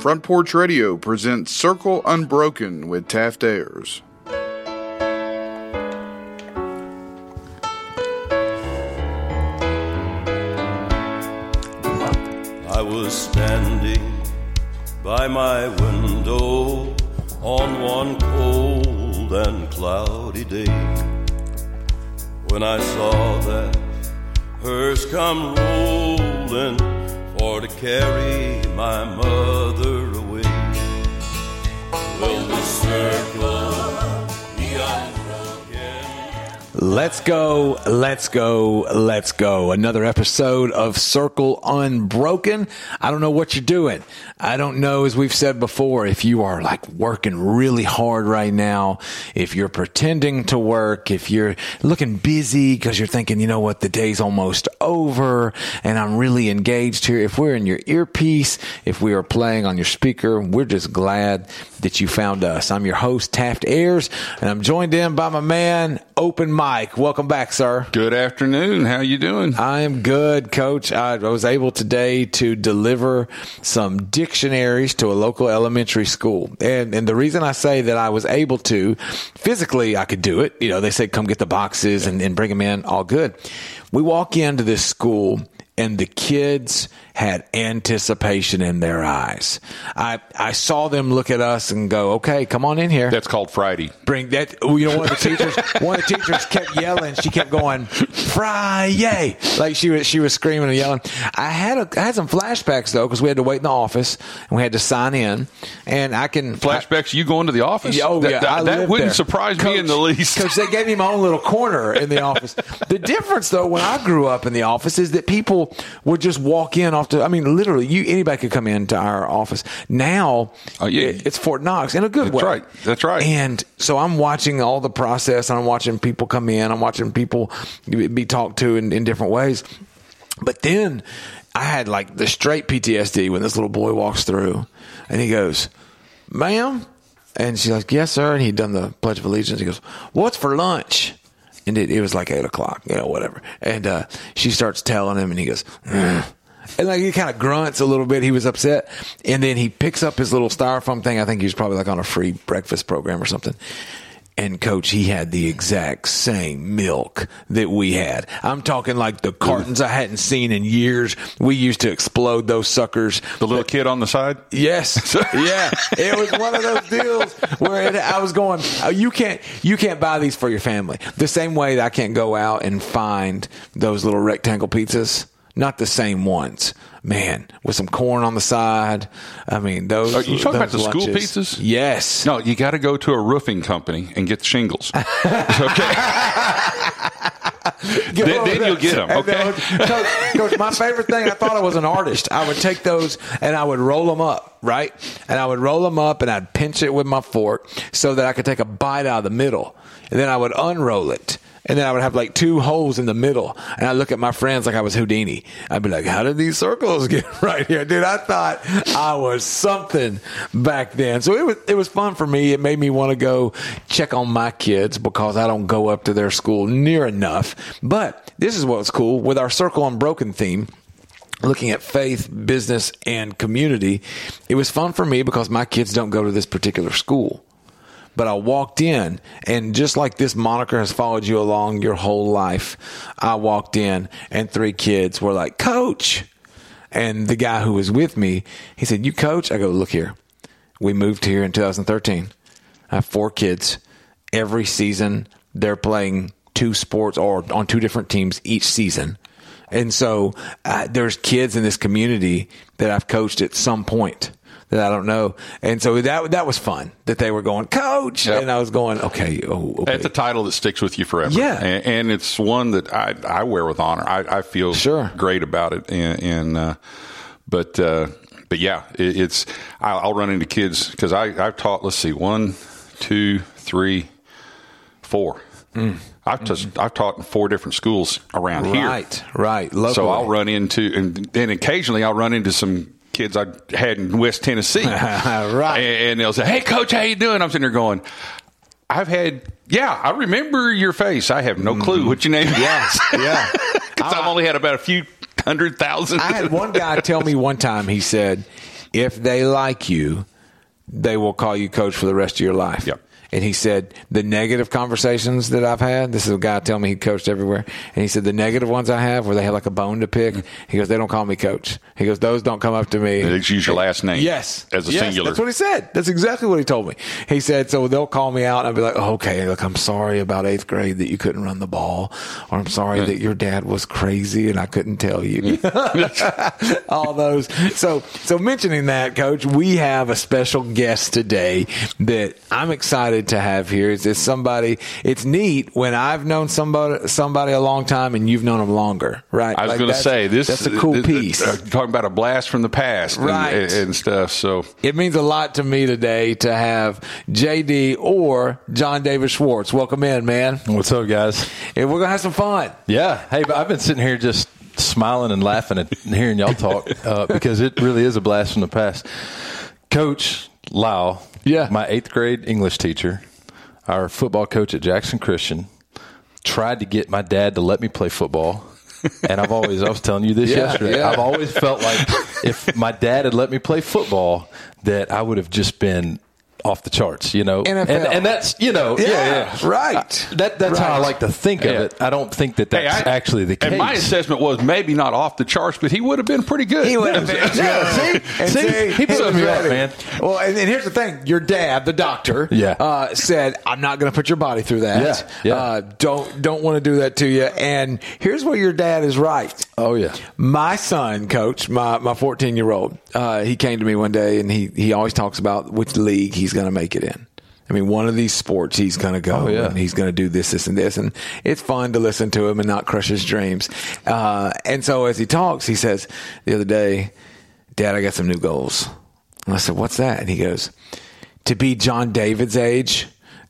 Front Porch Radio presents Circle Unbroken with Taft Ayers. I was standing by my window on one cold and cloudy day when I saw that hearse come rolling for to carry my mother Let's go, let's go, let's go. Another episode of Circle Unbroken. I don't know what you're doing. I don't know, as we've said before, if you are like working really hard right now, if you're pretending to work, if you're looking busy because you're thinking, you know what, the day's almost over and I'm really engaged here. If we're in your earpiece, if we are playing on your speaker, we're just glad that you found us. I'm your host, Taft Ayers, and I'm joined in by my man, Open Mike. Welcome back, sir. Good afternoon. How you doing? I am good, coach. I was able today to deliver some dictionaries to a local elementary school. And, and the reason I say that I was able to, physically, I could do it. You know, they said, come get the boxes and, and bring them in. All good. We walk into this school and the kids had anticipation in their eyes. I, I saw them look at us and go, okay, come on in here. That's called Friday. Bring that. You know, one of the teachers, one of the teachers kept yelling. She kept going, Friday. Like she was, she was screaming and yelling. I had a, I had some flashbacks though, because we had to wait in the office and we had to sign in and I can Flashbacks, you going to the office? yeah, oh that, yeah, that, I that wouldn't there. surprise me in the least. Because they gave me my own little corner in the office. the difference, though, when I grew up in the office, is that people would just walk in off the. I mean, literally, you anybody could come into our office. Now, Oh, yeah. it- it's Fort Knox in a good That's way. right. That's right. And so I'm watching all the process. I'm watching people come in. I'm watching people be talked to in, in different ways. But then I had like the straight PTSD when this little boy walks through and he goes, ma'am? And she's like, yes, sir. And he'd done the Pledge of Allegiance. He goes, what's for lunch? And it, it was like eight o'clock, you know, whatever. And uh, she starts telling him and he goes, "Mm." And like he kind of grunts a little bit. He was upset. And then he picks up his little styrofoam thing. I think he was probably like on a free breakfast program or something. And coach, he had the exact same milk that we had. I'm talking like the cartons I hadn't seen in years. We used to explode those suckers. the little kid on the side? Yes, yeah. It was one of those deals where it, I was going. Oh, you can't, you can't buy these for your family. The same way that I can't go out and find those little rectangle pizzas. Not the same ones, man. With some corn on the side. I mean, those. Are you talking about the school lunches. pizzas? Yes. No, you got to go to a roofing company and get shingles. okay. then, then you'll get them. Okay. Coach, Coach, my favorite thing, I thought I was an artist. I would take those and I would roll them up, right? And I would roll them up and I'd pinch it with my fork so that I could take a bite out of the middle. And then I would unroll it. And then I would have like two holes in the middle. And I look at my friends like I was Houdini. I'd be like, how did these circles get right here? Dude, I thought I was something back then. So it was, it was fun for me. It made me want to go check on my kids because I don't go up to their school near enough. But this is what's cool with our Circle Unbroken theme looking at faith, business, and community, it was fun for me because my kids don't go to this particular school. But I walked in, and just like this moniker has followed you along your whole life, I walked in, and three kids were like, Coach. And the guy who was with me, he said, You coach? I go, Look here. We moved here in 2013. I have four kids. Every season, they're playing two sports or on two different teams each season. And so uh, there's kids in this community that I've coached at some point that I don't know. And so that that was fun that they were going, Coach. Yep. And I was going, Okay, oh, okay. That's a title that sticks with you forever. Yeah. And, and it's one that I, I wear with honor. I, I feel Sure. great about it. And, and uh, but, uh, but yeah, it, it's, I'll, I'll run into kids because I've taught, let's see, one, two, three, four. I've, just, I've taught in four different schools around here. right, right. So I'll run into, and then occasionally I'll run into some kids I had in West Tennessee. Right. And, they'll say, "Hey, coach, how you doing?" I'm sitting there going, "I've had, yeah, I remember your face. I have no mm-hmm. clue what your name Yeah, is. yeah. because I've only had about a few hundred thousand. I had one guy tell me one time, he said, if they like you, they will call you coach for the rest of your life. Yep. And he said the negative conversations that I've had. This is a guy telling me he coached everywhere, and he said the negative ones I have where they have like a bone to pick. He goes, they don't call me coach. He goes, those don't come up to me. They just use your last name. Yes, as a Yes, singular. That's what he said. That's exactly what he told me. He said, so they'll call me out and I'll be like, oh, okay, look, I'm sorry about eighth grade that you couldn't run the ball, or I'm sorry that your dad was crazy and I couldn't tell you. All those. So, so mentioning that, coach, we have a special guest today that I'm excited to have here. Is this somebody? It's neat when I've known somebody somebody a long time and you've known them longer, right? I was Like, going to say this. That's a cool th- piece. uh, talking about a blast from the past, and- Right. and, and stuff. So It means a lot to me today to have JD or John David Schwartz. Welcome in, man. What's up, guys? And we're gonna have some fun. Yeah. Hey, but I've been sitting here just smiling and laughing and hearing y'all talk uh, because it really is a blast from the past. Coach Lau, Yeah. my eighth grade English teacher, our football coach at Jackson Christian, tried to get my dad to let me play football. And I've always, I was telling you this Yeah, yesterday, yeah. I've always felt like if my dad had let me play football, that I would have just been off the charts, you know? NFL. And, and that's, you know, yeah, yeah. right. That, that's how I like to think of Yeah. it. I don't think that that's Hey, I- actually the case. And my assessment was maybe not off the charts, but he would have been pretty good. He would have been. Yeah, see? And See? He put was me up, man. Well, and, and here's the thing: your dad, the doctor, Yeah. uh, said, "I'm not going to put your body through that. Yeah, yeah. Uh, don't don't want to do that to you." And here's where your dad is right. Oh, yeah. My son, coach, my my 14 year old, uh, he came to me one day and he he always talks about which league he's going to make it in. I mean, one of these sports he's going to go Oh, yeah. and he's going to do this, this, and this, and it's fun to listen to him and not crush his dreams. Uh, and so as he talks, he says, "The other day, Dad, I got some new goals." And I said, "What's that?" And he goes, "To be John David's age."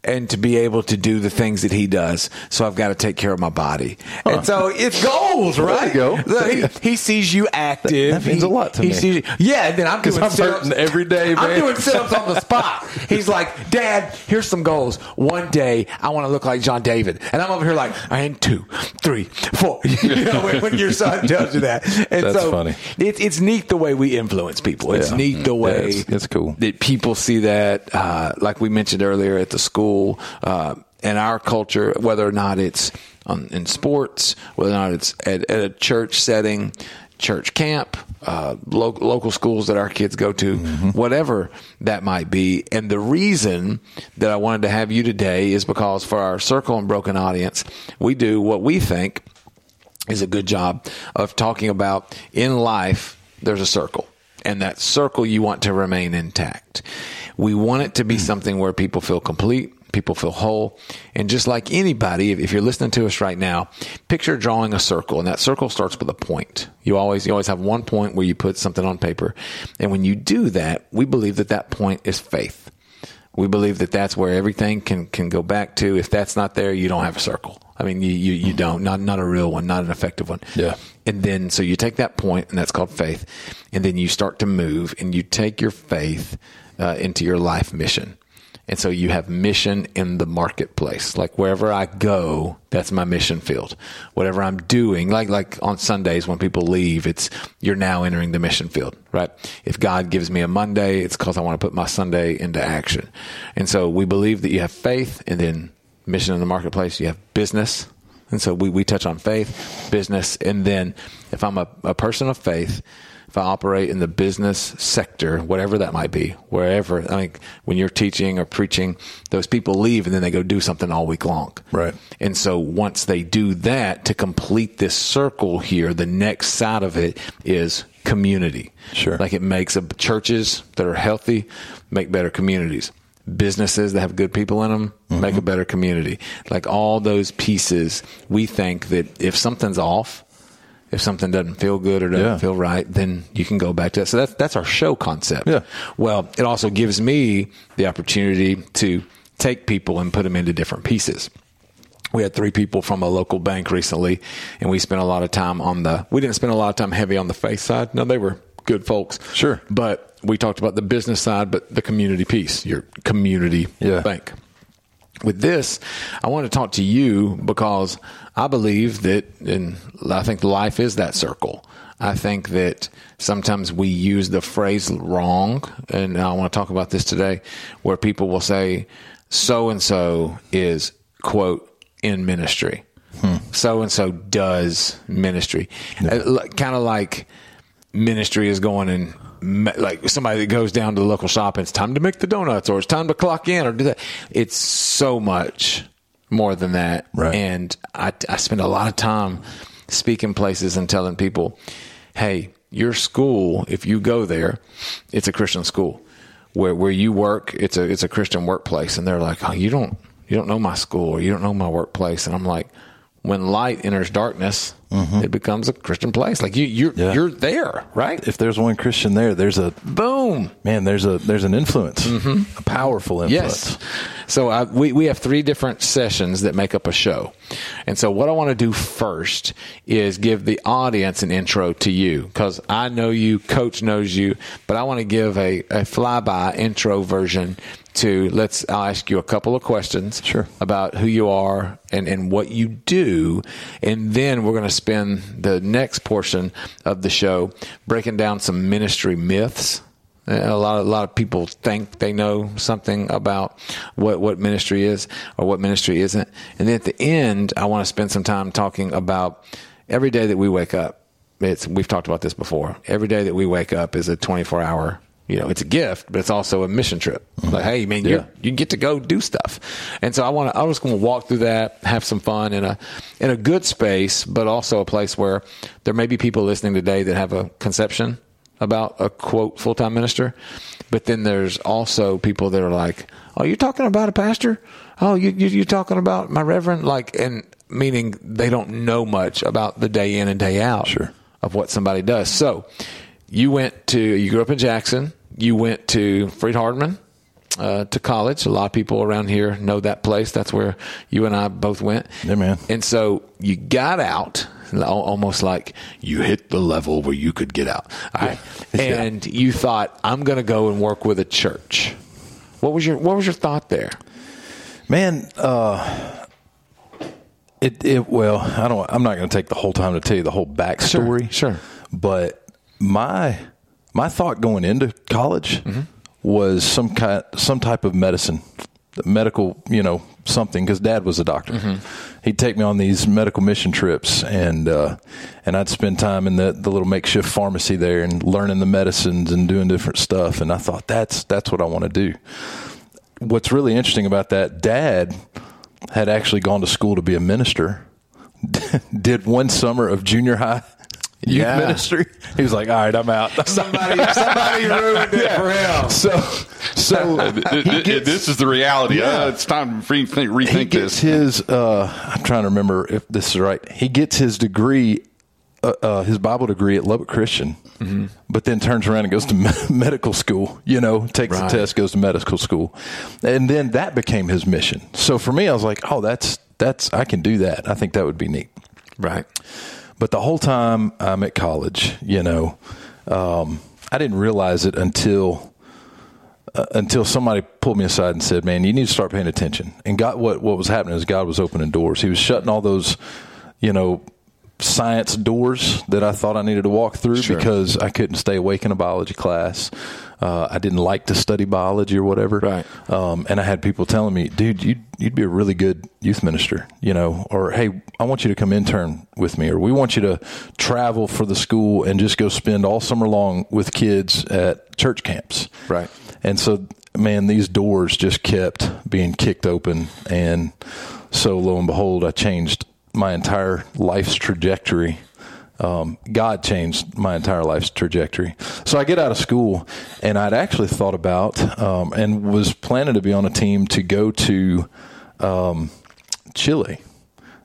And to be able to do the things that he does, so I've got to take care of my body, and so it's goals, There right? you go. He, he sees you active. That means He- a lot to me. Sees, yeah, and then I'm doing I'm sit-ups every day, I'm doing sit-ups on the spot. He's like, Dad, here's some goals. One day, I want to look like John David, and I'm over here like, I and two, three, four. You know, when, when your son tells you that, and That's so funny. It's it's neat the way we influence people. It's Yeah. neat the way Yeah, it's- it's cool. that people see that. Uh, like we mentioned earlier at the school. Uh, in our culture, whether or not it's on, in sports, whether or not it's at, at a church setting, church camp, uh, lo- local schools that our kids go to, whatever that might be. And the reason that I wanted to have you today is because for our Circle Unbroken audience, we do what we think is a good job of talking about in life, there's a circle. And that circle you want to remain intact. We want it to be something where people feel complete, people feel whole. And just like anybody, if, you're listening to us right now, picture drawing a circle and that circle starts with a point. You always, you always have one point where you put something on paper. And when you do that, we believe that that point is faith. We believe that that's where everything can, can go back to. If that's not there, you don't have a circle. I mean, you, you, you don't, not, not a real one, not an effective one. Yeah. And then, so you take that point, and that's called faith, and then you start to move, and you take your faith uh, into your life mission. And so you have mission in the marketplace. Like wherever I go, that's my mission field. Whatever I'm doing, like like on Sundays when people leave, it's you're now entering the mission field, right? If God gives me a Monday, it's because I want to put my Sunday into action. And so we believe that you have faith, and then mission in the marketplace. You have business, and so we, we touch on faith, business, and then if I'm a, a person of faith, if I operate in the business sector, whatever that might be, wherever, I think when you're teaching or preaching, those people leave and then they go do something all week long. Right. And so once they do that to complete this circle here, the next side of it is community. Sure. Like it makes a, churches that are healthy make better communities. Businesses that have good people in them make mm-hmm. a better community. Like all those pieces, we think that if something's off, if something doesn't feel good or doesn't Yeah. feel right, then you can go back to that. So that's that's our show concept. Yeah. Well, it also gives me the opportunity to take people and put them into different pieces. We had three people from a local bank recently, and we spent a lot of time on the. We didn't spend a lot of time heavy on the faith side. No, they were good folks. Sure. but we talked about the business side, but the community piece, your community Yeah. bank. with this, I want to talk to you because I believe that, and I think life is that circle. I think that sometimes we use the phrase wrong, and I want to talk about this today, where people will say, so and so is, quote, in ministry. So and so does ministry. Uh, kind of like ministry is going and like somebody that goes down to the local shop and it's time to make the donuts or it's time to clock in or do that. It's so much more than that. Right. And I, I spend a lot of time speaking places and telling people, hey, your school, if you go there, it's a Christian school. Where where you work, it's a it's a Christian workplace, and they're like, oh, you don't you don't know my school or you don't know my workplace, and I'm like, when light enters darkness, it becomes a Christian place. Like you you're Mm-hmm. Yeah. you're there, right? If there's one Christian there, there's a Boom. man. There's a there's an influence, a powerful influence. Yes. So I, we we have three different sessions that make up a show, and so what I want to do first is give the audience an intro to you because I know you, Coach knows you, but I want to give a a flyby intro version to let's. I'll ask you a couple of questions, Sure. about who you are and and what you do, and then we're going to spend the next portion of the show breaking down some ministry myths. A lot, of, a lot of people think they know something about what, what ministry is or what ministry isn't. And then at the end, I want to spend some time talking about every day that we wake up. It's, we've talked about this before. Every day that we wake up is a 24 hour, you know, it's a gift, but it's also a mission trip. Mm-hmm. Like, hey, man, Yeah. you you get to go do stuff. And so I want to, I was going to walk through that, have some fun in a, in a good space, but also a place where there may be people listening today that have a conception about a quote full time minister, but then there's also people that are like, "Oh, you're talking about a pastor? Oh, you, you you're talking about my reverend?" Like, and meaning they don't know much about the day in and day out Sure. of what somebody does. So, you went to you grew up in Jackson. You went to Freed-Hardeman uh, to college. A lot of people around here know that place. That's where you and I both went. Yeah, man. And so you got out, almost like you hit the level where you could get out. All right? And you thought, I'm going to go and work with a church. What was your What was your thought there? Man, uh, it it well, I don't. I'm not going to take the whole time to tell you the whole backstory. Sure, sure. But my my thought going into college Mm-hmm. was some kind, some type of medicine, medical, you know, something. Because Dad was a doctor. Mm-hmm. He'd take me on these medical mission trips, and uh, and I'd spend time in the the little makeshift pharmacy there and learning the medicines and doing different stuff. And I thought that's that's what I want to do what's really interesting about that, dad had actually gone to school to be a minister, did one summer of junior high youth Yeah. ministry. He was like, all right, I'm out. Somebody Somebody ruined it for him. so, so Th- he th- gets, this is the reality. Yeah. Uh, it's time to rethink, rethink he gets this. his, uh, I'm trying to remember if this is right. He gets his degree, uh, uh, his Bible degree at Lubbock Christian, Mm-hmm. but then turns around and goes to me- medical school, you know, takes Right. the test, goes to medical school. And then that became his mission. So for me, I was like, oh, that's, that's, I can do that. I think that would be neat. Right. But the whole time I'm at college, you know, um, I didn't realize it until uh, until somebody pulled me aside and said, "Man, you need to start paying attention." And God, what what was happening is God was opening doors. He was shutting all those, you know, science doors that I thought I needed to walk through Sure. because I couldn't stay awake in a biology class. Uh, I didn't like to study biology or whatever. Right. Um, and I had people telling me, dude, you'd, you'd be a really good youth minister, you know, or hey, I want you to come intern with me, or we want you to travel for the school and just go spend all summer long with kids at church camps. Right. And so, man, these doors just kept being kicked open. And so, lo and behold, I changed my entire life's trajectory. Um, God changed my entire life's trajectory. So I get out of school, and I'd actually thought about um, and was planning to be on a team to go to um, Chile,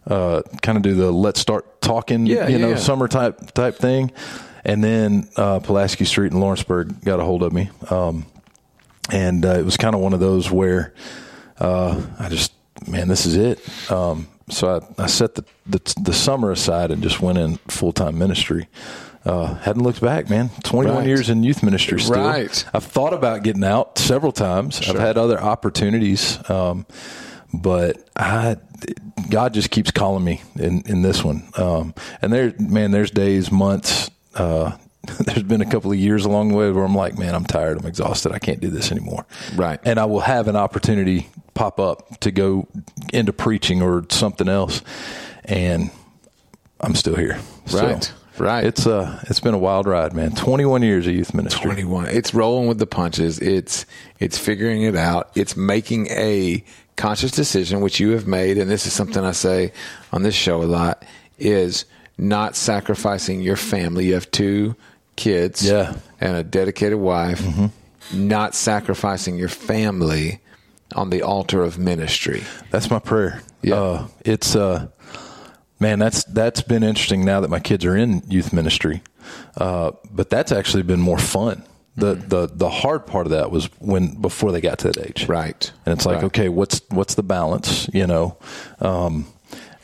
uh, kind of do the let's start talking, Yeah, you yeah, know, yeah. summer type type thing. And then uh, Pulaski Street in Lawrenceburg got a hold of me, um, and uh, it was kind of one of those where uh, I just, man, this is it. Um, so I, I set the, the the summer aside and just went in full time ministry. Uh, hadn't looked back, man. Twenty one Right. years in youth ministry. Still. Right. I've thought about getting out several times. I've had other opportunities, um, but I, God just keeps calling me in, in this one. Um, and there, man, there's days, months, uh, there's been a couple of years along the way where I'm like, man, I'm tired. I'm exhausted. I can't do this anymore. Right. And I will have an opportunity pop up to go into preaching or something else. And I'm still here. Right. So right. It's uh it's been a wild ride, man. 21 years of youth ministry. 21. It's rolling with the punches. It's it's figuring it out. It's making a conscious decision, which you have made, and this is something I say on this show a lot, is not sacrificing your family. You have two kids Yeah. and a dedicated wife, not sacrificing your family on the altar of ministry. That's my prayer. Yeah. Uh, it's uh, man, that's that's been interesting now that my kids are in youth ministry. Uh, but that's actually been more fun. The the the hard part of that was when before they got to that age. Right. And it's like, Right. okay, what's what's the balance, you know? Um,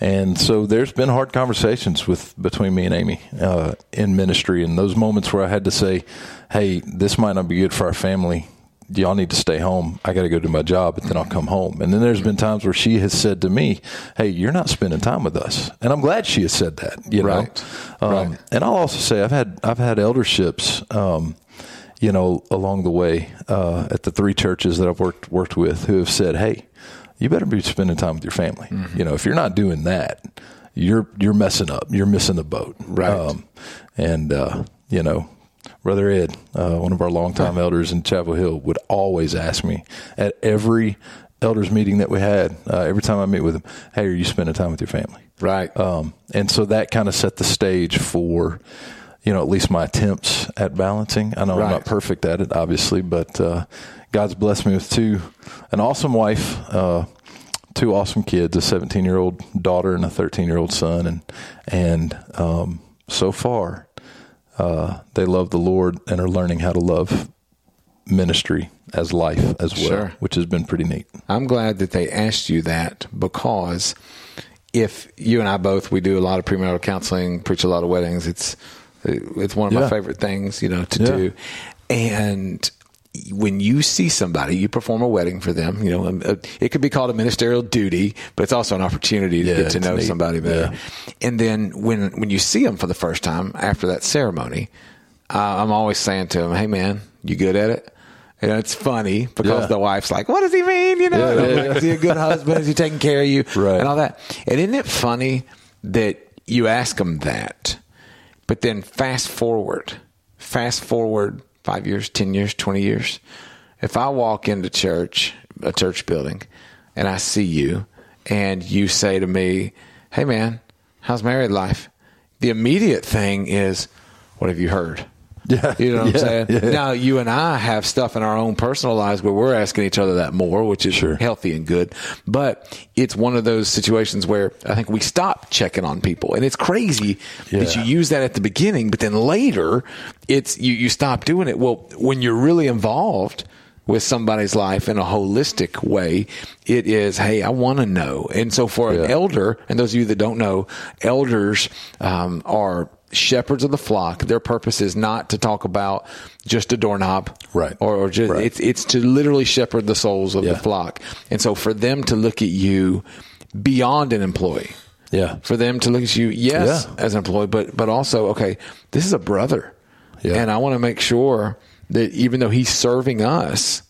and so there's been hard conversations with between me and Amy uh, in ministry, and those moments where I had to say, "Hey, this might not be good for our family. Y'all need to stay home. I got to go do my job, but then I'll come home." And then there's been times where she has said to me, "Hey, you're not spending time with us," and I'm glad she has said that. You know, Right. Um, Right. and I'll also say I've had I've had elderships. Um, you know, along the way uh, at the three churches that I've worked worked with, who have said, "Hey, you better be spending time with your family. Mm-hmm. You know, if you're not doing that, you're you're messing up. You're missing the boat." Right. and uh, you know, Brother Ed, uh, one of our longtime elders in Chapel Hill, would always ask me at every elders meeting that we had. Uh, every time I meet with him, "Hey, are you spending time with your family?" Right. Um, and so that kind of set the stage for, you know, at least my attempts at balancing. I know I'm not perfect at it, obviously, but uh, God's blessed me with two, an awesome wife, uh, two awesome kids, a 17 year old daughter and a 13 year old son, and and um, so far, uh, they love the Lord and are learning how to love ministry as life as well, Sure. which has been pretty neat. I'm glad that they asked you that because if you and I both we do a lot of premarital counseling, preach a lot of weddings. It's it's one of my favorite things, you know, to Yeah. do. And when you see somebody, you perform a wedding for them. You know, uh, it could be called a ministerial duty, but it's also an opportunity to Yeah, get to know neat. somebody better. Yeah. And then when when you see them for the first time after that ceremony, uh, I'm always saying to them, "Hey, man, you good at it?" And it's funny because Yeah. the wife's like, "What does he mean?" You know, yeah, is he a good husband? Is he taking care of you? Right. And all that. And isn't it funny that you ask them that, but then fast forward, fast forward five years, 10 years, 20 years. If I walk into church, a church building, and I see you, and you say to me, Hey, man, how's married life? The immediate thing is, What have you heard? Yeah. You know what Yeah, I'm saying? yeah. Now, you and I have stuff in our own personal lives where we're asking each other that more, which is Sure. healthy and good. But it's one of those situations where I think we stop checking on people. And it's crazy that you use that at the beginning, but then later it's you, you stop doing it. Well, when you're really involved with somebody's life in a holistic way, it is, hey, I want to know. And so for an elder, and those of you that don't know, elders um, are shepherds of the flock. Their purpose is not to talk about just a doorknob, Right. Or, or just Right. it's it's to literally shepherd the souls of Yeah. the flock. And so for them to look at you beyond an employee, Yeah. for them to look at you, yes, Yeah. as an employee, but but also, okay, this is a brother, Yeah. and I want to make sure that even though he's serving us,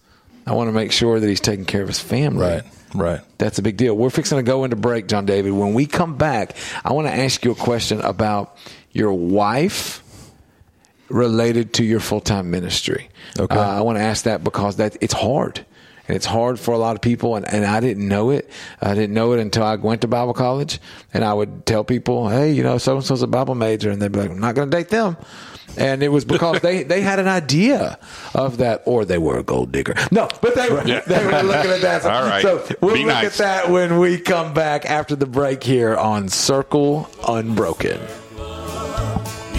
I want to make sure that he's taking care of his family. Right. Right. That's a big deal. We're fixing to go into break, John David. When we come back, I want to ask you a question about your wife related to your full time ministry. Okay. Uh, I want to ask that because that it's hard. And it's hard for a lot of people, and, and I didn't know it. I didn't know it until I went to Bible college, and I would tell people, "Hey, you know, so and so's a Bible major," and they'd be like, "I'm not going to date them." And it was because they, they had an idea of that, or they were a gold digger. No, but they were, Yeah. they were looking at that. All right. So we'll Be look at that when we come back after the break here on Circle Unbroken.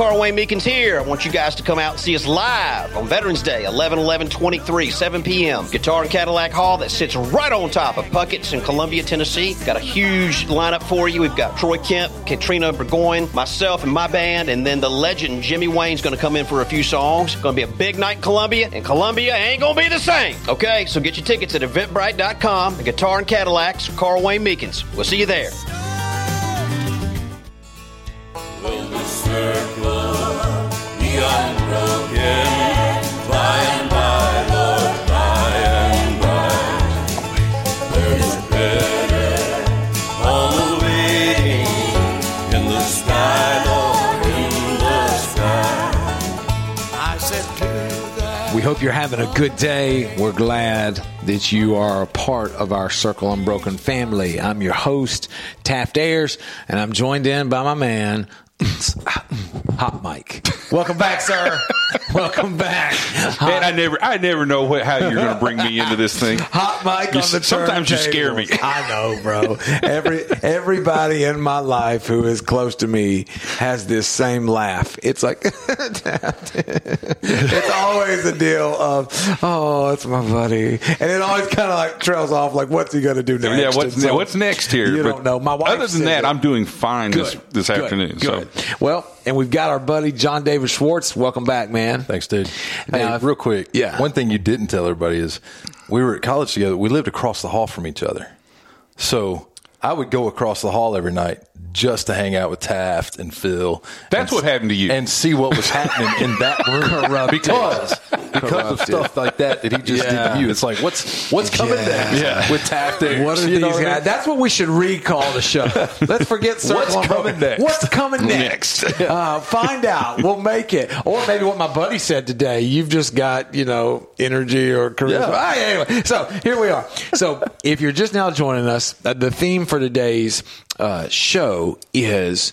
Carl Wayne Meekins here. I want you guys to come out and see us live on Veterans Day, 11 11 23, 7 p.m. Guitar and Cadillac Hall that sits right on top of Puckett's in Columbia, Tennessee. Got a huge lineup for you. We've got Troy Kemp, Katrina Burgoyne, myself, and my band, and then the legend Jimmy Wayne's going to come in for a few songs. Going to be a big night in Columbia, and Columbia ain't going to be the same. Okay, so get your tickets at eventbrite.com. Guitar and Cadillacs, Carl Wayne Meekins. We'll see you there. We hope you're having a good day. We're glad that you are a part of our Circle Unbroken family. I'm your host, Taft Ayers, and I'm joined in by my man, Hot Mike. Welcome back, sir. Welcome back. Man, I never, I never know what, how you're going to bring me into this thing. Hot mic You- on the sometimes you scare me. I know, bro. Every everybody in my life who is close to me has this same laugh. It's like it's always a deal of oh, it's my buddy, and it always kind of like trails off. Like, what's he going to do next? Yeah, what's, so what's next here? You But don't know. My wife. Other than that, it. I'm doing fine this Good. this Good. afternoon. Good. So Well, and we've got our buddy John David Schwartz. Welcome back, man. Thanks, dude. Hey, Now, if- real quick. Yeah. One thing you didn't tell everybody is we were at college together. We lived across the hall from each other. So I would go across the hall every night just to hang out with Taft and Phil. That's and, what happened to you. And see what was happening in that room. Corrupted. Because because of stuff like that that he just Yeah. did to you. It's like what's what's coming Yeah. next Yeah. with Taft there? What are You know these what mean? guys? That's what we should recall the show. Let's forget Circle What's Unbroken. coming next? What's coming next? uh, find out. We'll make it. Or maybe what my buddy said today. You've just got you know energy or charisma. Yeah. Ah, anyway, so here we are. So if you're just now joining us, uh, the theme for today's uh, show is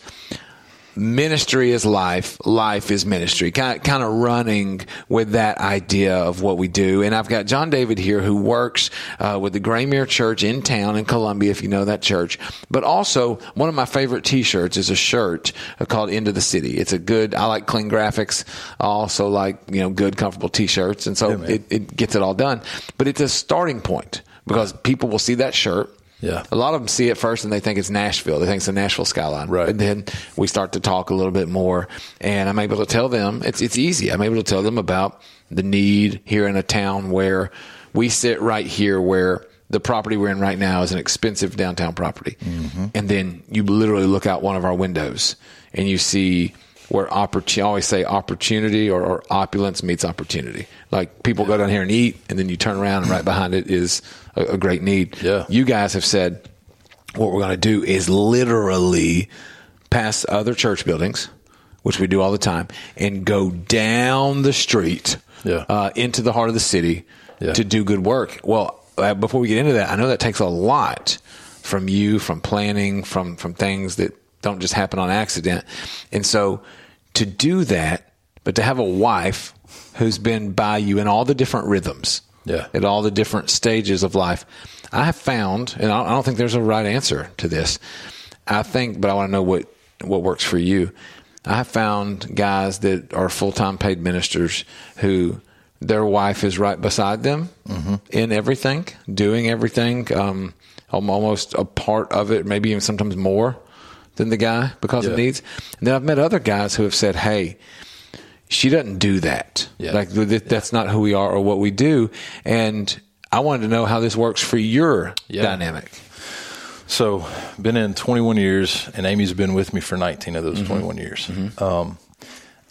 ministry is life, life is ministry. Kind of, kind of running with that idea of what we do. And I've got John David here who works uh, with the Graymere Church in town in Columbia, if you know that church. But also, one of my favorite T-shirts is a shirt uh, called "Into the City." It's a good. I like clean graphics. I also like you know good, comfortable T-shirts, and so it, it gets it all done. But it's a starting point because people will see that shirt. Yeah. A lot of them see it first and they think it's Nashville. They think it's the Nashville skyline. Right. And then we start to talk a little bit more and I'm able to tell them it's it's easy. I'm able to tell them about the need here in a town where we sit right here where the property we're in right now is an expensive downtown property. Mm-hmm. And then you literally look out one of our windows and you see where opportunity, I always say opportunity or, or opulence meets opportunity. Like people go down here and eat, and then you turn around, and right behind it is a, a great need. Yeah. You guys have said what we're going to do is literally pass other church buildings, which we do all the time, and go down the street Yeah. uh, into the heart of the city Yeah. to do good work. Well, uh, before we get into that, I know that takes a lot from you, from planning, from from things that don't just happen on accident, and so to do that, but to have a wife who's been by you in all the different rhythms, Yeah. at all the different stages of life. I have found, and I don't think there's a right answer to this. I think, but I want to know what what works for you. I have found guys that are full time paid ministers who their wife is right beside them in everything, doing everything, um, al- almost a part of it, maybe even sometimes more than the guy because of needs. And then I've met other guys who have said, "Hey, she doesn't do that. Yeah. Like th- that's not who we are or what we do." And I wanted to know how this works for your Yeah. dynamic. So, been in 21 years, and Amy's been with me for 19 of those 21 years. Um,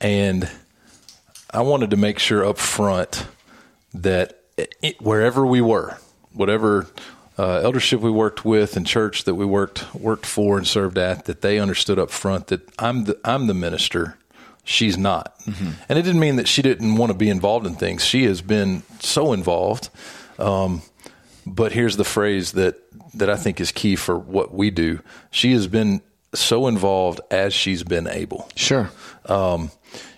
and I wanted to make sure up front that it, wherever we were, whatever uh, eldership we worked with and church that we worked worked for and served at, that they understood up front that I'm the I'm the minister. She's not, and it didn't mean that she didn't want to be involved in things. She has been so involved. Um, but here's the phrase that that I think is key for what we do. She has been so involved as she's been able. Sure. Um,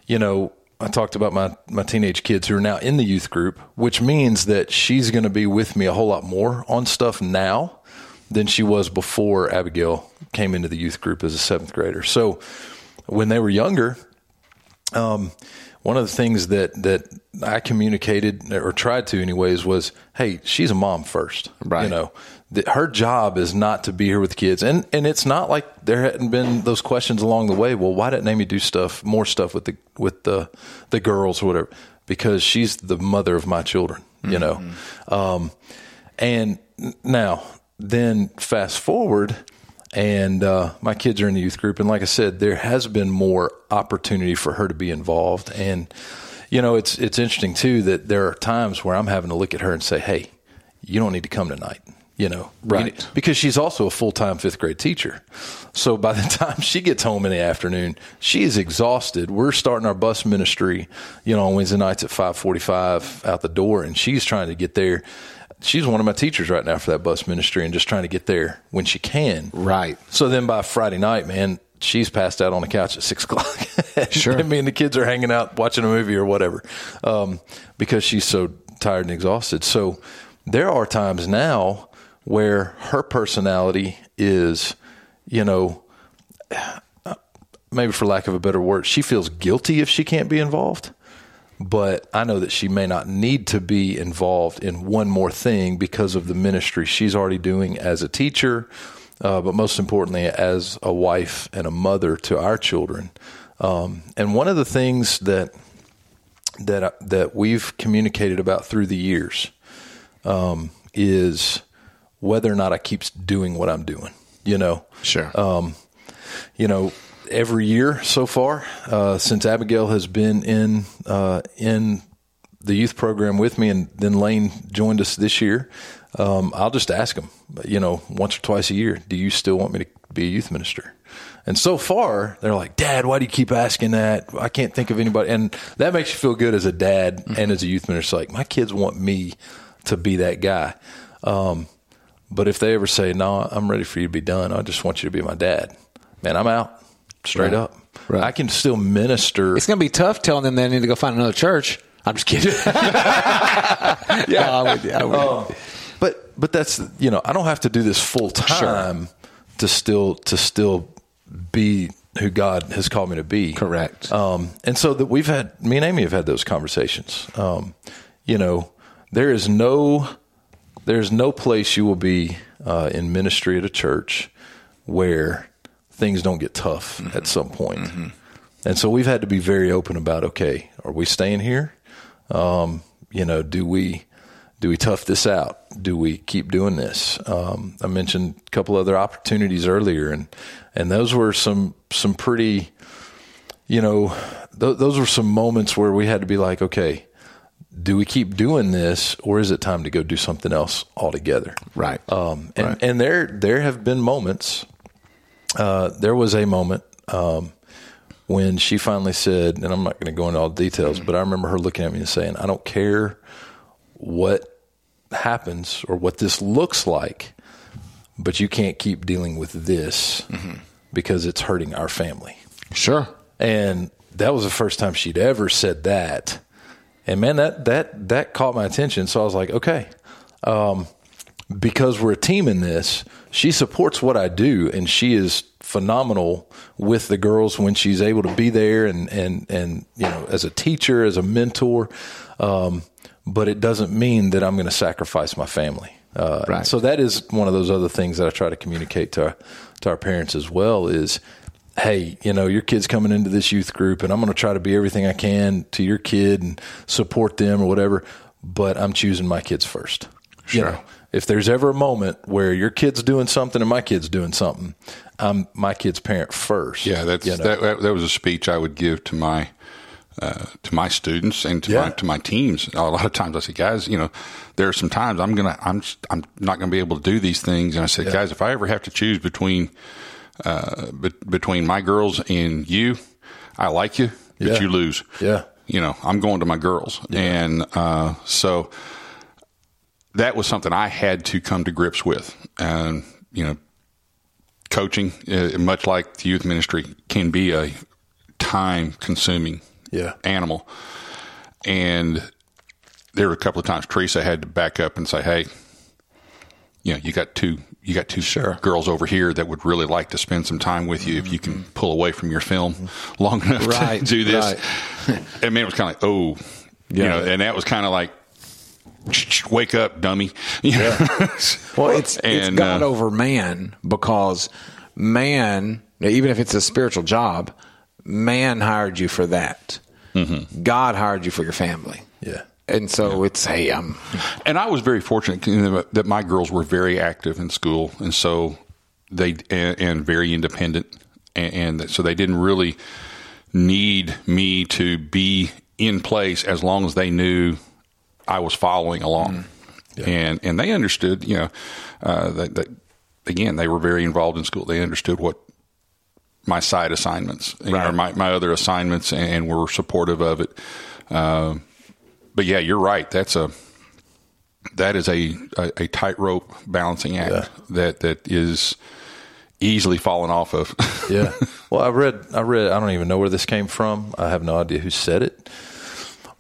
you know, I talked about my my teenage kids who are now in the youth group, which means that she's going to be with me a whole lot more on stuff now than she was before Abigail came into the youth group as a seventh grader. So when they were younger, um, one of the things that that I communicated or tried to, anyways, was, "Hey, she's a mom first, Right. You know, that her job is not to be here with the kids, and and it's not like there hadn't been those questions along the way. Well, why didn't Amy do stuff, more stuff with the with the the girls or whatever? Because she's the mother of my children, you know. Um, and now, then fast forward, and uh, my kids are in the youth group, and like I said, there has been more opportunity for her to be involved. And you know, it's it's interesting too that there are times where I'm having to look at her and say, "Hey, you don't need to come tonight." You know, Right. Because she's also a full time fifth grade teacher. So by the time she gets home in the afternoon, she is exhausted. We're starting our bus ministry, you know, on Wednesday nights at five forty five out the door, and she's trying to get there. She's one of my teachers right now for that bus ministry, and just trying to get there when she can. Right. So then by Friday night, man, she's passed out on the couch at six o'clock. Sure. me and the kids are hanging out watching a movie or whatever um, because she's so tired and exhausted. So there are times now where her personality is, you know, maybe for lack of a better word, she feels guilty if she can't be involved. But I know that she may not need to be involved in one more thing because of the ministry she's already doing as a teacher, uh, but most importantly, as a wife and a mother to our children. Um, and one of the things that that that we've communicated about through the years um, is whether or not I keep doing what I'm doing. You know, Sure. um, you know, every year so far uh, since Abigail has been in uh, in the youth program with me, and then Lane joined us this year. Um, I'll just ask them, you know, once or twice a year, do you still want me to be a youth minister? And so far, they're like, Dad, why do you keep asking that? I can't think of anybody. And that makes you feel good as a dad and as a youth minister. Like, my kids want me to be that guy. Um, but if they ever say, No, I'm ready for you to be done, I just want you to be my dad, man, I'm out straight Right. up. I can still minister. It's going to be tough telling them they need to go find another church. I'm just kidding. yeah, with you. I'm with. Um, but but that's you know I don't have to do this full time to still to still be who God has called me to be. Correct. Um, and so that we've had me and Amy have had those conversations. Um, you know, there is no there's no place you will be uh, in ministry at a church where things don't get tough at some point. And so we've had to be very open about okay, are we staying here? Um, you know, do we do we tough this out? Do we keep doing this? Um, I mentioned a couple other opportunities earlier, and and those were some some pretty, you know, th- those were some moments where we had to be like, okay, do we keep doing this, or is it time to go do something else altogether? Right. Um, and and there there have been moments. Uh, there was a moment um, when she finally said, and I'm not going to go into all the details, but I remember her looking at me and saying, "I don't care what happens or what this looks like, but you can't keep dealing with this because it's hurting our family." Sure. And that was the first time she'd ever said that. And man, that that that caught my attention. So I was like, okay, um, because we're a team in this. She supports what I do, and she is phenomenal with the girls when she's able to be there, and and and you know, as a teacher, as a mentor. Um, but it doesn't mean that I'm going to sacrifice my family. Uh, Right. So that is one of those other things that I try to communicate to our, to our parents as well. Is hey, you know, your kid's coming into this youth group, and I'm going to try to be everything I can to your kid and support them or whatever. But I'm choosing my kids first. You Sure. know, if there's ever a moment where your kid's doing something and my kid's doing something, I'm my kid's parent first. Yeah, that's you know? that, that. That was a speech I would give to my uh, to my students and to Yeah. my to my teams. A lot of times, I say, guys, you know, there are some times I'm gonna I'm I'm not gonna be able to do these things. And I said, Yeah. guys, if I ever have to choose between uh, be, between my girls and you, I like you, but Yeah. you lose. Yeah. You know, I'm going to my girls, and uh, so that was something I had to come to grips with. And you know, coaching, uh, much like the youth ministry, can be a time consuming Yeah. animal. And there were a couple of times Teresa had to back up and say, "Hey, you know, you got two, you got two girls over here that would really like to spend some time with you if you can pull away from your film long enough Right, to do this." right. I mean, it was kind of like, "Oh, you know," and that was kind of like, "Wake up, dummy!" You know? Well, it's it's And, God uh, over man because man, even if it's a spiritual job, man hired you for that. Mm-hmm. God hired you for your family. Yeah. And so it's hey, I'm And I was very fortunate that my girls were very active in school, and so they and, and very independent, and, and so they didn't really need me to be in place as long as they knew I was following along, and and they understood, you know, uh, that, that again they were very involved in school. They understood what my side assignments, know, or my my other assignments, and were supportive of it. Um, but yeah, you're right. That's a that is a a, a tightrope balancing act that that is easily fallen off of. yeah. Well, I read, I read, I don't even know where this came from. I have no idea who said it,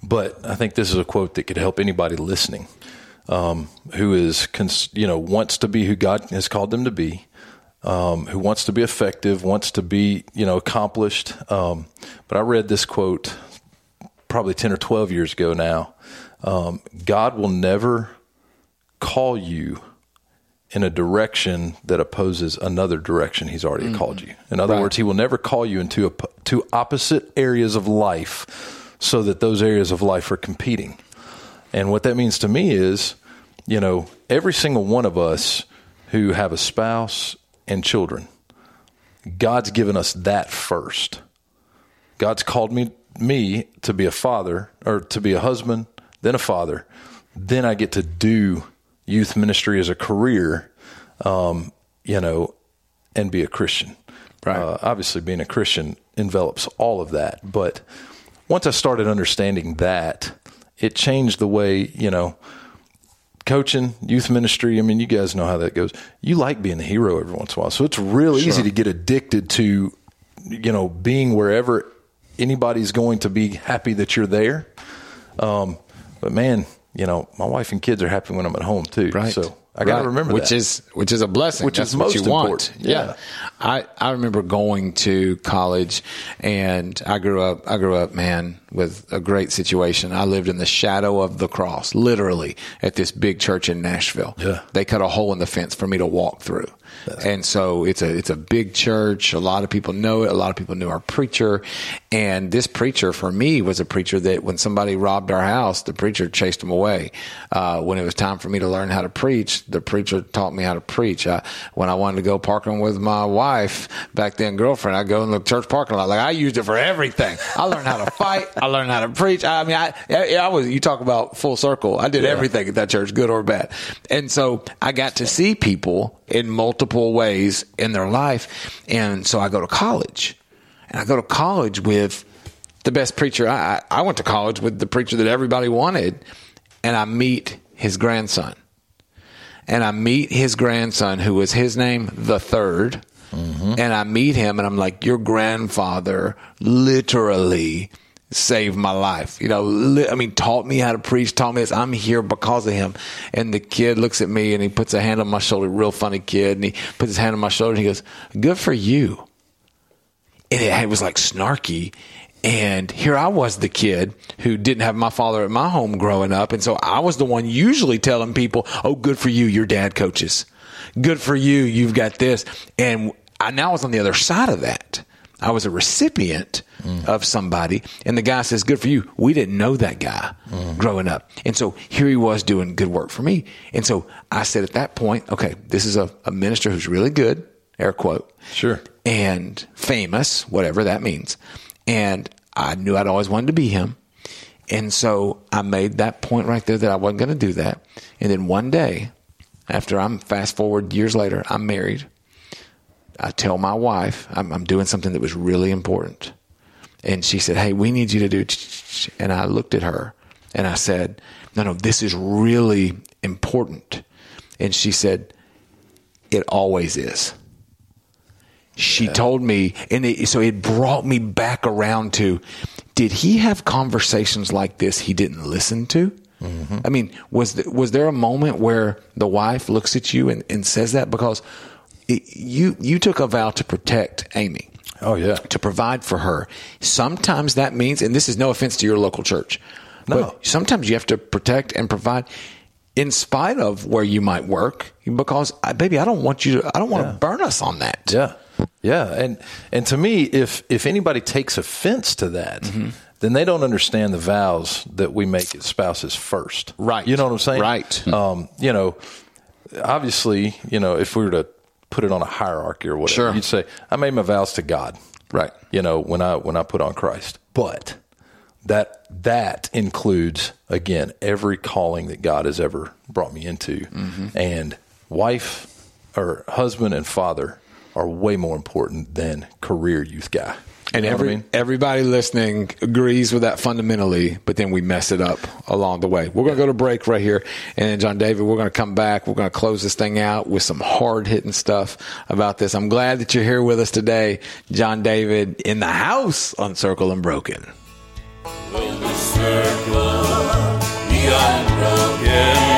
but I think this is a quote that could help anybody listening, um, who is, cons- you know, wants to be who God has called them to be, um, who wants to be effective, wants to be, you know, accomplished. Um, but I read this quote probably 10 or 12 years ago now. Um, God will never call you in a direction that opposes another direction he's already called you. In other Right. words, he will never call you into a, two opposite areas of life so that those areas of life are competing. And what that means to me is, you know, every single one of us who have a spouse and children, God's given us that first. God's called me me to be a father or to be a husband, then a father. Then I get to do youth ministry as a career, um, you know, and be a Christian. Right. Uh, obviously, being a Christian envelops all of that. But once I started understanding that, it changed the way, you know, coaching, youth ministry. I mean, you guys know how that goes. You like being the hero every once in a while. So it's real Sure. easy to get addicted to, you know, being wherever anybody's going to be happy that you're there. Um, but man, you know, my wife and kids are happy when I'm at home too. Right. So I got to Right. remember which that. is which is a blessing. Which That's is what most important. Yeah. Yeah. I I remember going to college, and I grew up. I grew up, man, with a great situation. I lived in the shadow of the cross, literally, at this big church in Nashville. Yeah. They cut a hole in the fence for me to walk through. And so it's a it's a big church. A lot of people know it. A lot of people knew our preacher, and this preacher for me was a preacher that when somebody robbed our house, the preacher chased them away. Uh, when it was time for me to learn how to preach, the preacher taught me how to preach. I, when I wanted to go parking with my wife back then, girlfriend, I go in the church parking lot. Like I used it for everything. I learned how to fight. I learned how to preach. I mean, I, I, I was. You talk about full circle. I did Yeah. everything at that church, good or bad. And so I got to see people in multiple ways in their life. And so I go to college, and I go to college with the best preacher. I, I went to college with the preacher that everybody wanted, and I meet his grandson. And I meet his grandson, who was his name, the 3rd mm-hmm. And I meet him, and I'm like, Your grandfather literally saved my life. You know, li- I mean, taught me how to preach, taught me this. I'm here because of him. And the kid looks at me and he puts a hand on my shoulder, real funny kid. And he puts his hand on my shoulder and he goes, Good for you and it, it was like snarky. And here I was, the kid who didn't have my father at my home growing up. And so I was the one usually telling people, Oh, good for you. Your dad coaches. Good for you. You've got this. And I now was on the other side of that. I was a recipient of somebody. And the guy says, Good for you. We didn't know that guy growing up. And so here he was doing good work for me. And so I said at that point, Okay, this is a, a minister who's really good, air quote Sure. and famous, whatever that means. And I knew I'd always wanted to be him. And so I made that point right there that I wasn't going to do that. And then one day, after I'm fast forward years later, I'm married. I tell my wife I'm, I'm doing something that was really important. And she said, Hey, we need you to do. And I looked at her and I said, No, no, this is really important. And she said, It always is she told me, and it, so it brought me back around to, did he have conversations like this he didn't listen to? Mm-hmm. I mean, was th- was there a moment where the wife looks at you and, and says that because you you took a vow to protect Amy? Oh yeah, to provide for her. Sometimes that means, and this is no offense to your local church, but sometimes you have to protect and provide in spite of where you might work because, uh, baby, I don't want you to. I don't want to burn us on that. Yeah. Yeah, and and to me, if if anybody takes offense to that, Mm-hmm. then they don't understand the vows that we make as spouses first. Right. You know what I'm saying? Right. Um, you know, obviously, you know, if we were to put it on a hierarchy or whatever, Sure. you'd say, I made my vows to God. Right. You know, when I when I put on Christ. But that that includes again every calling that God has ever brought me into. Mm-hmm. And wife or husband and father are way more important than career youth guy. And You know every I mean? everybody listening agrees with that fundamentally, but then we mess it up along the way. We're going to go to break right here, and then John David, we're going to come back. We're going to close this thing out with some hard hitting stuff about this. I'm glad that you're here with us today, John David, in the house on Circle Unbroken. circle be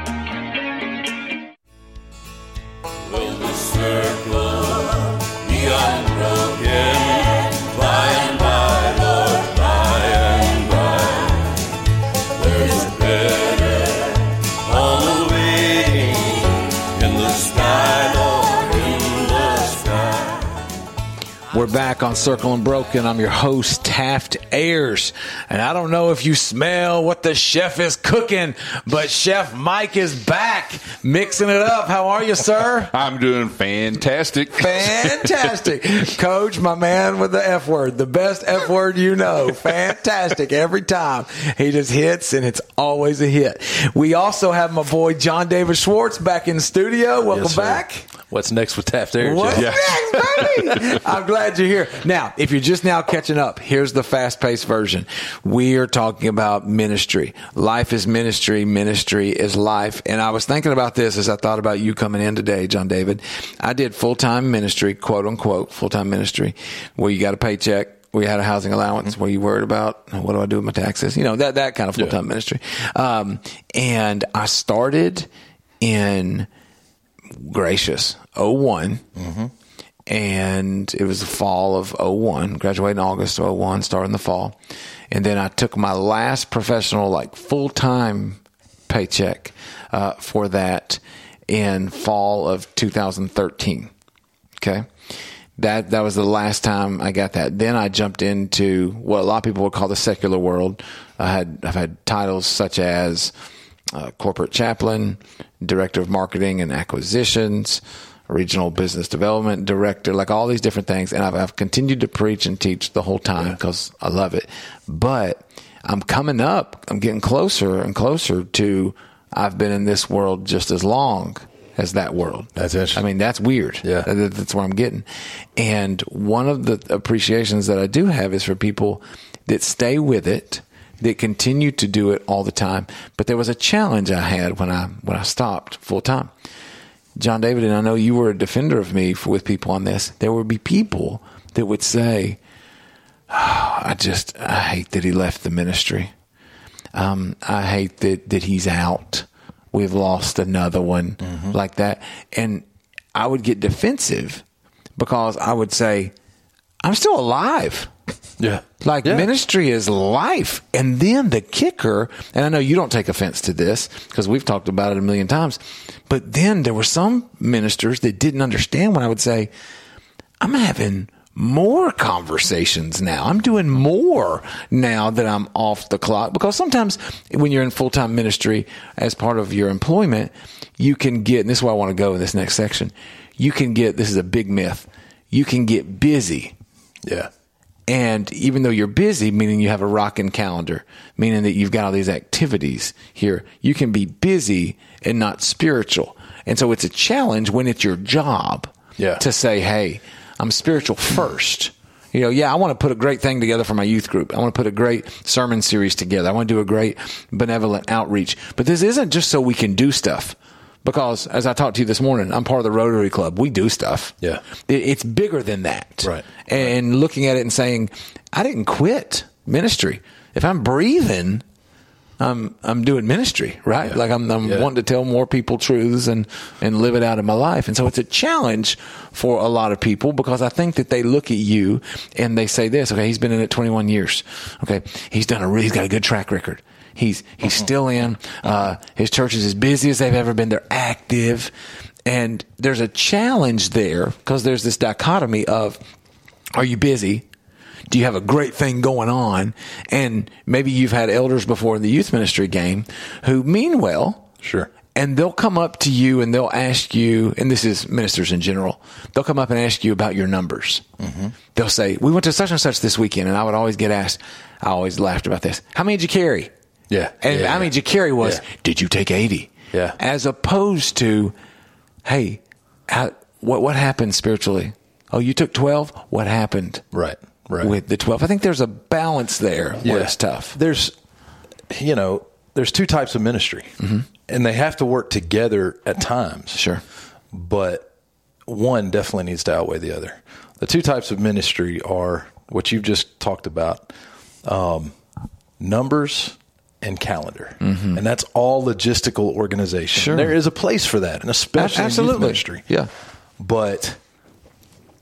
We're back on Circle Unbroken. I'm your host, Taft Ayers. And I don't know if you smell what the chef is cooking, but Chef Mike is back mixing it up. How are you, sir? I'm doing fantastic. Fantastic. Coach, my man with the F word, the best F word you know. Fantastic every time. He just hits and it's always a hit. We also have my boy John David Schwartz back in the studio. Welcome Yes, back. What's next with Taft Ayers? What's Jeff? next, baby? I'm glad you're here. Now, if you're just now catching up, here's the fast paced version. We are talking about ministry. Life is ministry. Ministry is life. And I was thinking about this as I thought about you coming in today, John David. I did full time ministry, quote unquote, full time ministry, where you got a paycheck. We had a housing allowance where you worried about what do I do with my taxes? You know, that, that kind of full time ministry. Um, and I started in gracious 1 and it was the fall of 01 graduated in august of 01 started in the fall and then i took my last professional like full-time paycheck uh, for that in fall of 2013 okay that that was the last time I got that. Then I jumped into what a lot of people would call the secular world. I had I've had titles such as uh, corporate chaplain, director of marketing and acquisitions, regional business development director, like all these different things. And I've, I've continued to preach and teach the whole time because I love it. But I'm coming up. I'm getting closer and closer to. I've been in this world just as long as that world. That's interesting. I mean, that's weird. Yeah. That- That's where I'm getting. And one of the appreciations that I do have is for people that stay with it, that continue to do it all the time. But there was a challenge I had when I when I stopped full time. John David, and I know you were a defender of me for, with people on this. There would be people that would say, "Oh, "I just I hate that he left the ministry. Um, I hate that that he's out. We've lost another one like that." And I would get defensive because I would say, "I'm still alive." Yeah. Like ministry is life. And then the kicker, and I know you don't take offense to this because we've talked about it a million times, but then there were some ministers that didn't understand when I would say, I'm having more conversations now. I'm doing more now that I'm off the clock because sometimes when you're in full time ministry as part of your employment, you can get, and this is where I want to go in this next section. You can get, this is a big myth. You can get busy. Yeah. And even though you're busy, meaning you have a rocking calendar, meaning that you've got all these activities here, you can be busy and not spiritual. And so it's a challenge when it's your job Yeah. to say, hey, I'm spiritual first. You know, yeah, I want to put a great thing together for my youth group. I want to put a great sermon series together. I want to do a great benevolent outreach. But this isn't just so we can do stuff. Because as I talked to you this morning, I'm part of the Rotary Club. We do stuff. Yeah. It- It's bigger than that. Right. And looking at it and saying, I didn't quit ministry. If I'm breathing, I'm I'm doing ministry, right? Like I'm I'm Yeah. wanting to tell more people truths and and live it out in my life. And so it's a challenge for a lot of people because I think that they look at you and they say this, okay, he's been in it 21 years. Okay, he's done a really, he's got a good track record. He's he's still in. Uh, his church is as busy as they've ever been. They're active, and there's a challenge there because there's this dichotomy of, are you busy? Do you have a great thing going on? And maybe you've had elders before in the youth ministry game who mean well. Sure. And they'll come up to you and they'll ask you, and this is ministers in general, they'll come up and ask you about your numbers. Mm-hmm. They'll say, We went to such and such this weekend. And I would always get asked, I always laughed about this. How many did you carry? Yeah. And Yeah, many did you was. Did you take 80? Yeah. As opposed to, Hey, how, what, what happened spiritually Oh, you took 12? What happened? Right, right. With the 12. I think there's a balance there where Yeah. it's tough. There's, you know, there's two types of ministry, and they have to work together at times. Sure. But one definitely needs to outweigh the other. The two types of ministry are what you've just talked about um, numbers and calendar. And that's all logistical organization. Sure. There is a place for that, and especially in youth ministry. Yeah. But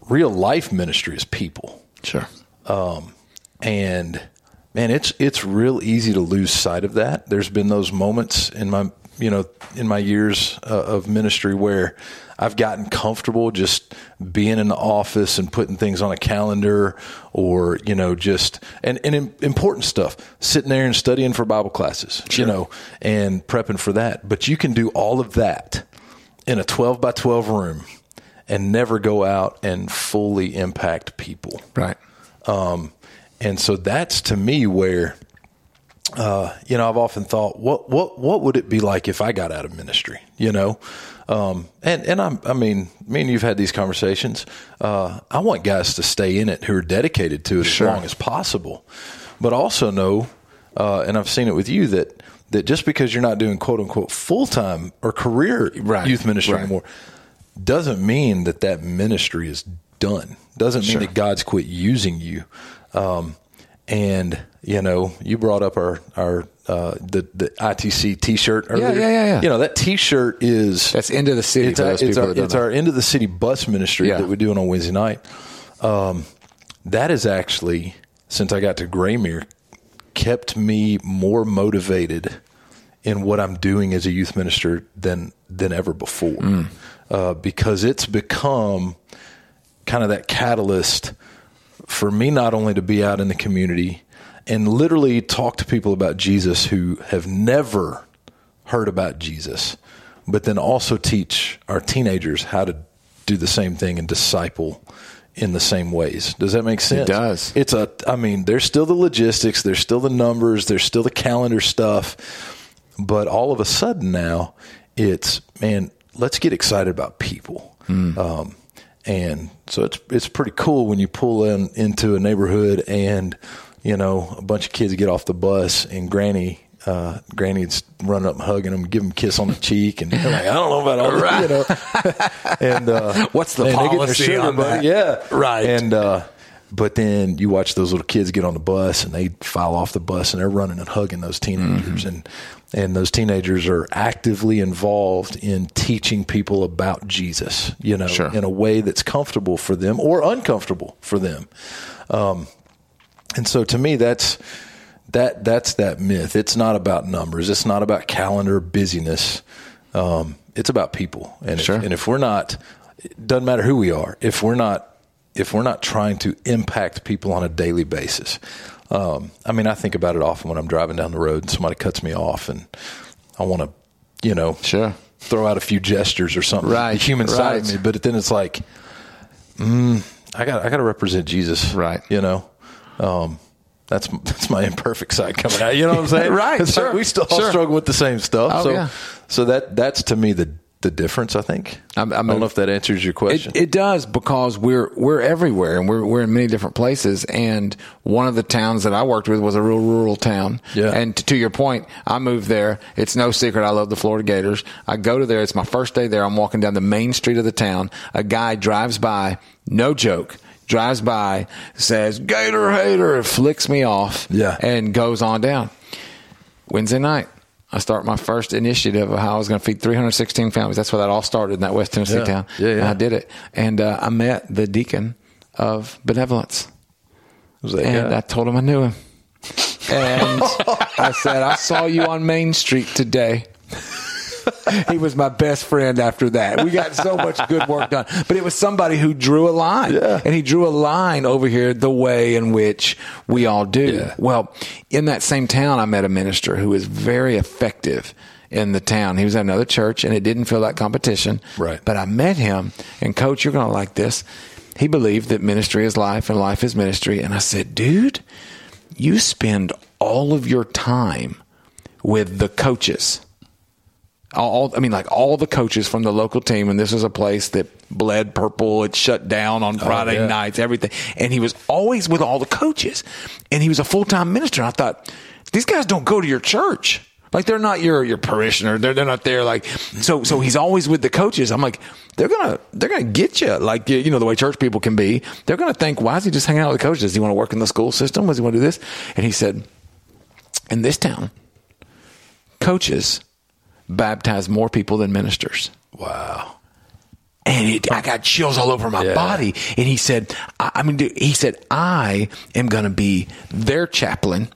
real life ministry is people. Sure. Um, and man, it's it's real easy to lose sight of that. There's been those moments in my you know in my years uh, of ministry where I've gotten comfortable just being in the office and putting things on a calendar, or you know just and and important stuff, sitting there and studying for Bible classes, you know, and prepping for that. But you can do all of that in a 12 by 12 room and never go out and fully impact people. Right. Um, and so that's to me where, uh, you know, I've often thought, what, what, what would it be like if I got out of ministry, you know? Um, and, and I'm, I mean, me and you've had these conversations. Uh, I want guys to stay in it who are dedicated to it Sure. as long as possible, but also know, uh, and I've seen it with you that, that just because you're not doing quote unquote full time or career youth ministry right. anymore, doesn't mean that that ministry is done. Doesn't mean Sure. that God's quit using you. Um, and you know, you brought up our our uh, the the ITC T-shirt earlier. yeah, yeah, yeah. You know that T-shirt is That's into the city It's, our, it's, our, it's our end of the city bus ministry Yeah. that we're doing on Wednesday night. Um, that is actually since I got to Graymere, kept me more motivated in what I'm doing as a youth minister than than ever before, Mm. uh, because it's become kind of that catalyst for me not only to be out in the community and literally talk to people about Jesus who have never heard about Jesus, but then also teach our teenagers how to do the same thing and disciple in the same ways. Does that make sense? It does. It's a I mean, there's still the logistics, there's still the numbers, there's still the calendar stuff, but all of a sudden now it's man, let's get excited about people. Um, and so it's it's pretty cool when you pull in into a neighborhood and you know a bunch of kids get off the bus and Granny. Uh, Granny's running up hugging them, give them a kiss on the cheek, and they're like, "I don't know about all right. that," you know. and uh, What's the policy sugar, on buddy. that? Yeah, Right. And uh, but then you watch those little kids get on the bus and they file off the bus and they're running and hugging those teenagers Mm-hmm. and and those teenagers are actively involved in teaching people about Jesus, you know, Sure. in a way that's comfortable for them or uncomfortable for them. Um, and so to me, that's that that's that myth. It's not about numbers. It's not about calendar busyness. Um, it's about people. And Sure. if, and if we're not, it doesn't matter who we are. If we're not if we're not trying to impact people on a daily basis. Um, I mean, I think about it often when I'm driving down the road and somebody cuts me off, and I want to, you know, sure, throw out a few gestures or something, Right, the human side of me. But then it's like, mm, I got I got to represent Jesus, Right. You know, um, that's that's my imperfect side coming out. You know what I'm saying? Right, It's like we still all sure. struggle with the same stuff. Oh, so yeah. so that that's to me the the difference. I think. I, don't know if that answers your question. It, it does because we're we're everywhere and we're we're in many different places. And one of the towns that I worked with was a real rural town. Yeah. And to, to your point, I moved there. It's no secret I love the Florida Gators. I go to there. It's my first day there. I'm walking down the main street of the town. A guy drives by. No joke. Drives by, says "Gator hater," flicks me off. Yeah. And goes on down. Wednesday night, I start my first initiative of how I was going to feed 316 families. That's where that all started in that West Tennessee Yeah. town. Yeah, yeah. And I did it. And uh, I met the deacon of benevolence. Was that and guy? I told him I knew him. And I said, I saw you on Main Street today. He was my best friend after that. We got so much good work done. But it was somebody who drew a line. And he drew a line over here the way in which we all do. Well, in that same town, I met a minister who was very effective in the town. He was at another church and it didn't feel like competition. Right. But I met him and coach, you're going to like this. He believed that ministry is life and life is ministry. And I said, dude, you spend all of your time with the coaches All, I mean, like all the coaches from the local team, and this is a place that bled purple. It shut down on oh, Friday yeah. nights, everything. And he was always with all the coaches, and he was a full time minister. I thought these guys don't go to your church. Like they're not your your parishioner. They're they're not there. Like so so he's always with the coaches. I'm like they're gonna they're gonna get you. Like you you know the way church people can be. They're gonna think why is he just hanging out with the coaches? Does he want to work in the school system? Does he want to do this? And he said, in this town, coaches baptize more people than ministers. Wow. And it, I got chills all over my Yeah. body. And he said, I, I mean, he said, I am going to be their chaplain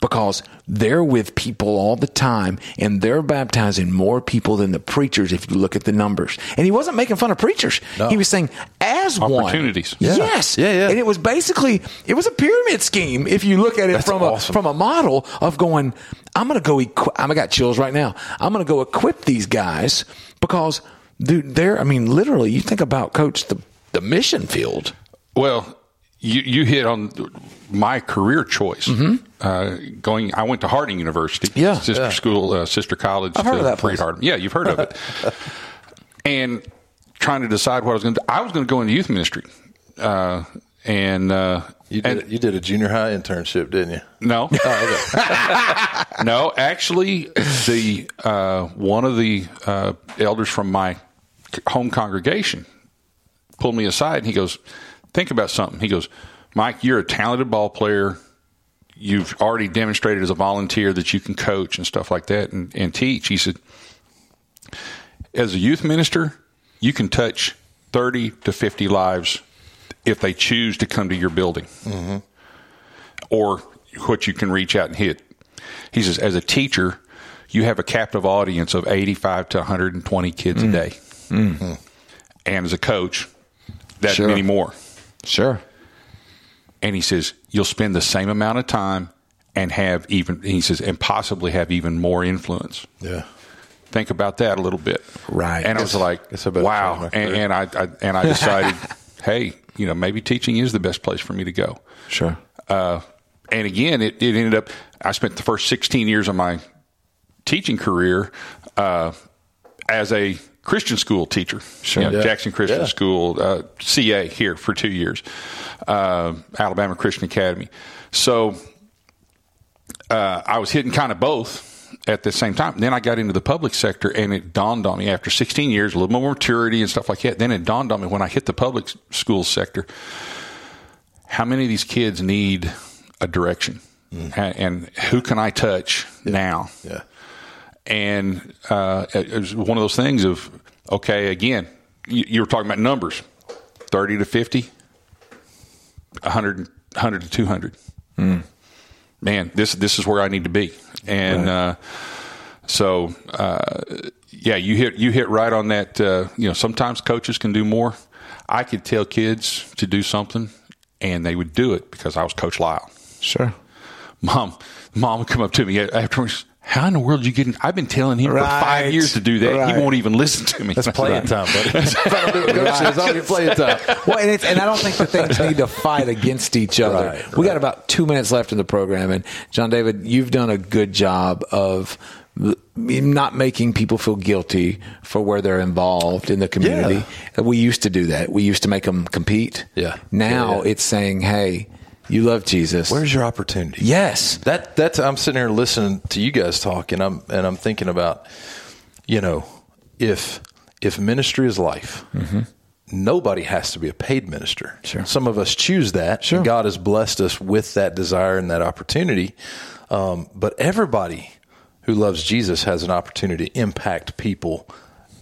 because they're with people all the time and they're baptizing more people than the preachers if you look at the numbers. And he wasn't making fun of preachers. He was saying, as one. Opportunities. Yeah. Yes. Yeah, yeah. And it was basically, it was a pyramid scheme if you look at it That's from awesome. a, from a model of going, I'm going to go, equi- I got chills right now. I'm going to go equip these guys because, dude, they're, I mean, literally, you think about, coach, the, the mission field. Well, you, you hit on my career choice. Uh, going, I went to Harding University, Mm-hmm. Yeah, sister yeah. school, uh, sister college. I've heard of that Freed place. Harding. Yeah, you've heard of it. and trying to decide what I was going to do. I was going to go into youth ministry, uh, and uh, You did, and you did a junior high internship, didn't you? no, no. Actually, the uh, one of the uh, elders from my home congregation pulled me aside and he goes, "Think about something." He goes, "Mike, you're a talented ball player. You've already demonstrated as a volunteer that you can coach and stuff like that and, and teach." He said, "As a youth minister, you can touch thirty to fifty lives if they choose to come to your building." Mm-hmm. or what you can reach out and hit. He says, as a teacher, you have a captive audience of 85 to 120 kids a mm. day. Mm-hmm. And as a coach, that Sure. many more. Sure. And he says, you'll spend the same amount of time and have even, he says, and possibly have even more influence. Yeah. Think about that a little bit. Right. And I was like, guess I better change wow. And, and I, I, and I decided, hey, you know, maybe teaching is the best place for me to go. Sure. Uh, and again, it, it ended up, I spent the first 16 years of my teaching career uh, as a Christian school teacher. Sure. You know, Yeah. Jackson Christian Yeah. School, uh, CA here for two years, uh, Alabama Christian Academy. So uh, I was hitting kind of both at the same time. Then I got into the public sector, and it dawned on me after 16 years, a little more maturity and stuff like that. Then it dawned on me when I hit the public school sector how many of these kids need a direction, A- and who can I touch now? Yeah. And uh, it was one of those things of okay, again, you, you were talking about numbers, thirty to 50, 100, 100 to two hundred. Man, this this is where I need to be, and uh, so uh, yeah, you hit you hit right on that. Uh, you know, sometimes coaches can do more. I could tell kids to do something, and they would do it because I was Coach Lyle. Sure. Mom, mom would come up to me afterwards. How in the world did you getting? I've been telling him for five years to do that. Right. He won't even listen to me. That's playing time, buddy. If I don't do what coach says, I'll be playing time. well, and, it's, and I don't think the things need to fight against each other. Right, We got about two minutes left in the program, and John David, you've done a good job of not making people feel guilty for where they're involved in the community. We used to do that. We used to make them compete. Yeah. Now Yeah, yeah. it's saying, "Hey, you love Jesus. Where's your opportunity? Yes. That that's I'm sitting here listening to you guys talk and I'm and I'm thinking about, you know, if if ministry is life, nobody has to be a paid minister. Sure. Some of us choose that. Sure. God has blessed us with that desire and that opportunity. Um, but everybody who loves Jesus has an opportunity to impact people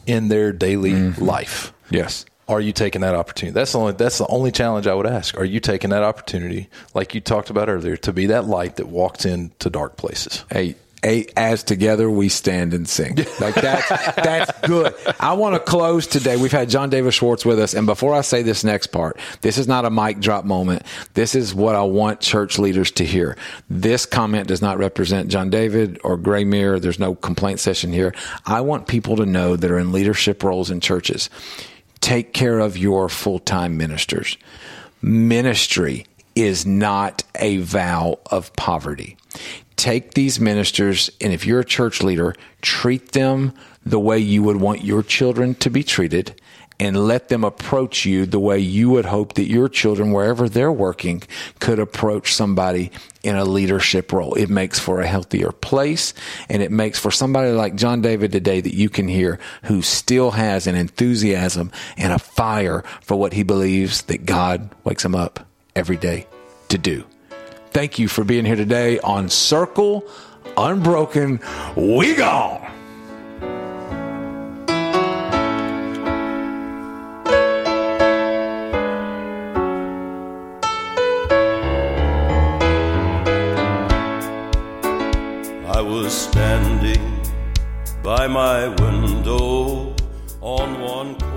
in their daily life. Yes. Are you taking that opportunity? That's the only that's the only challenge I would ask. Are you taking that opportunity, like you talked about earlier, to be that light that walks into dark places? Hey, hey, as together we stand and sing. Like that's that's good. I want to close today. We've had John David Schwartz with us, and before I say this next part, this is not a mic drop moment. This is what I want church leaders to hear. This comment does not represent John David or Graymere. There's no complaint session here. I want people to know that are in leadership roles in churches. Take care of your full time ministers. Ministry is not a vow of poverty. take these ministers, and if you're a church leader, treat them the way you would want your children to be treated and let them approach you the way you would hope that your children, wherever they're working, could approach somebody in a leadership role. It makes for a healthier place and it makes for somebody like John David today that you can hear who still has an enthusiasm and a fire for what he believes that God wakes him up every day to do. Thank you for being here today on Circle Unbroken. We gone. was standing by my window on one.